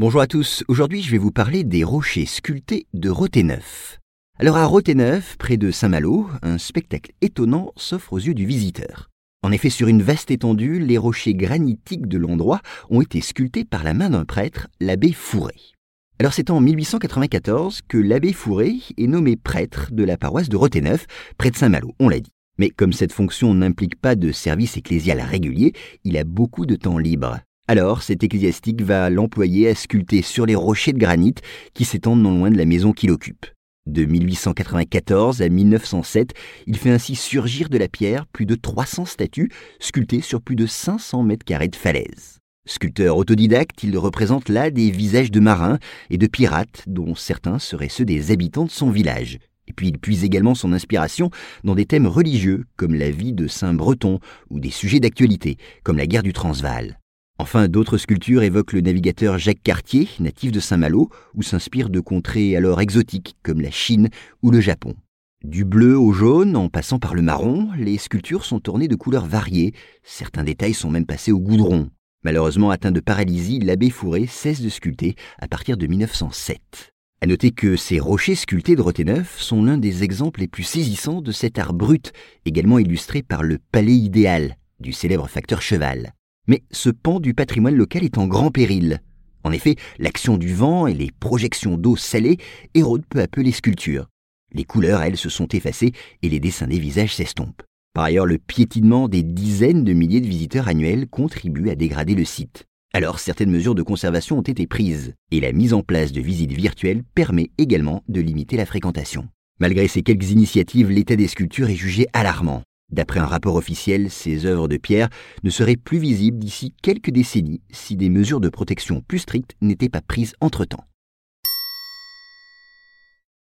Bonjour à tous, aujourd'hui je vais vous parler des rochers sculptés de Roténeuf. Alors à Roténeuf, près de Saint-Malo, un spectacle étonnant s'offre aux yeux du visiteur. En effet, sur une vaste étendue, les rochers granitiques de l'endroit ont été sculptés par la main d'un prêtre, l'abbé Fourré. Alors c'est en 1894 que l'abbé Fourré est nommé prêtre de la paroisse de Roténeuf, près de Saint-Malo, on l'a dit. Mais comme cette fonction n'implique pas de service ecclésial régulier, il a beaucoup de temps libre. Alors, cet ecclésiastique va l'employer à sculpter sur les rochers de granit qui s'étendent non loin de la maison qu'il occupe. De 1894 à 1907, il fait ainsi surgir de la pierre plus de 300 statues sculptées sur plus de 500 mètres carrés de falaise. Sculpteur autodidacte, il représente là des visages de marins et de pirates, dont certains seraient ceux des habitants de son village. Et puis il puise également son inspiration dans des thèmes religieux, comme la vie de saint Breton, ou des sujets d'actualité, comme la guerre du Transvaal. Enfin, d'autres sculptures évoquent le navigateur Jacques Cartier, natif de Saint-Malo, ou s'inspirent de contrées alors exotiques comme la Chine ou le Japon. Du bleu au jaune, en passant par le marron, les sculptures sont ornées de couleurs variées, certains détails sont même passés au goudron. Malheureusement atteint de paralysie, l'abbé Fourré cesse de sculpter à partir de 1907. À noter que ces rochers sculptés de Roténeuf sont l'un des exemples les plus saisissants de cet art brut, également illustré par le palais idéal du célèbre facteur Cheval. Mais ce pan du patrimoine local est en grand péril. En effet, l'action du vent et les projections d'eau salée érodent peu à peu les sculptures. Les couleurs, elles, se sont effacées et les dessins des visages s'estompent. Par ailleurs, le piétinement des dizaines de milliers de visiteurs annuels contribue à dégrader le site. Alors certaines mesures de conservation ont été prises, et la mise en place de visites virtuelles permet également de limiter la fréquentation. Malgré ces quelques initiatives, l'état des sculptures est jugé alarmant. D'après un rapport officiel, ces œuvres de pierre ne seraient plus visibles d'ici quelques décennies si des mesures de protection plus strictes n'étaient pas prises entre-temps.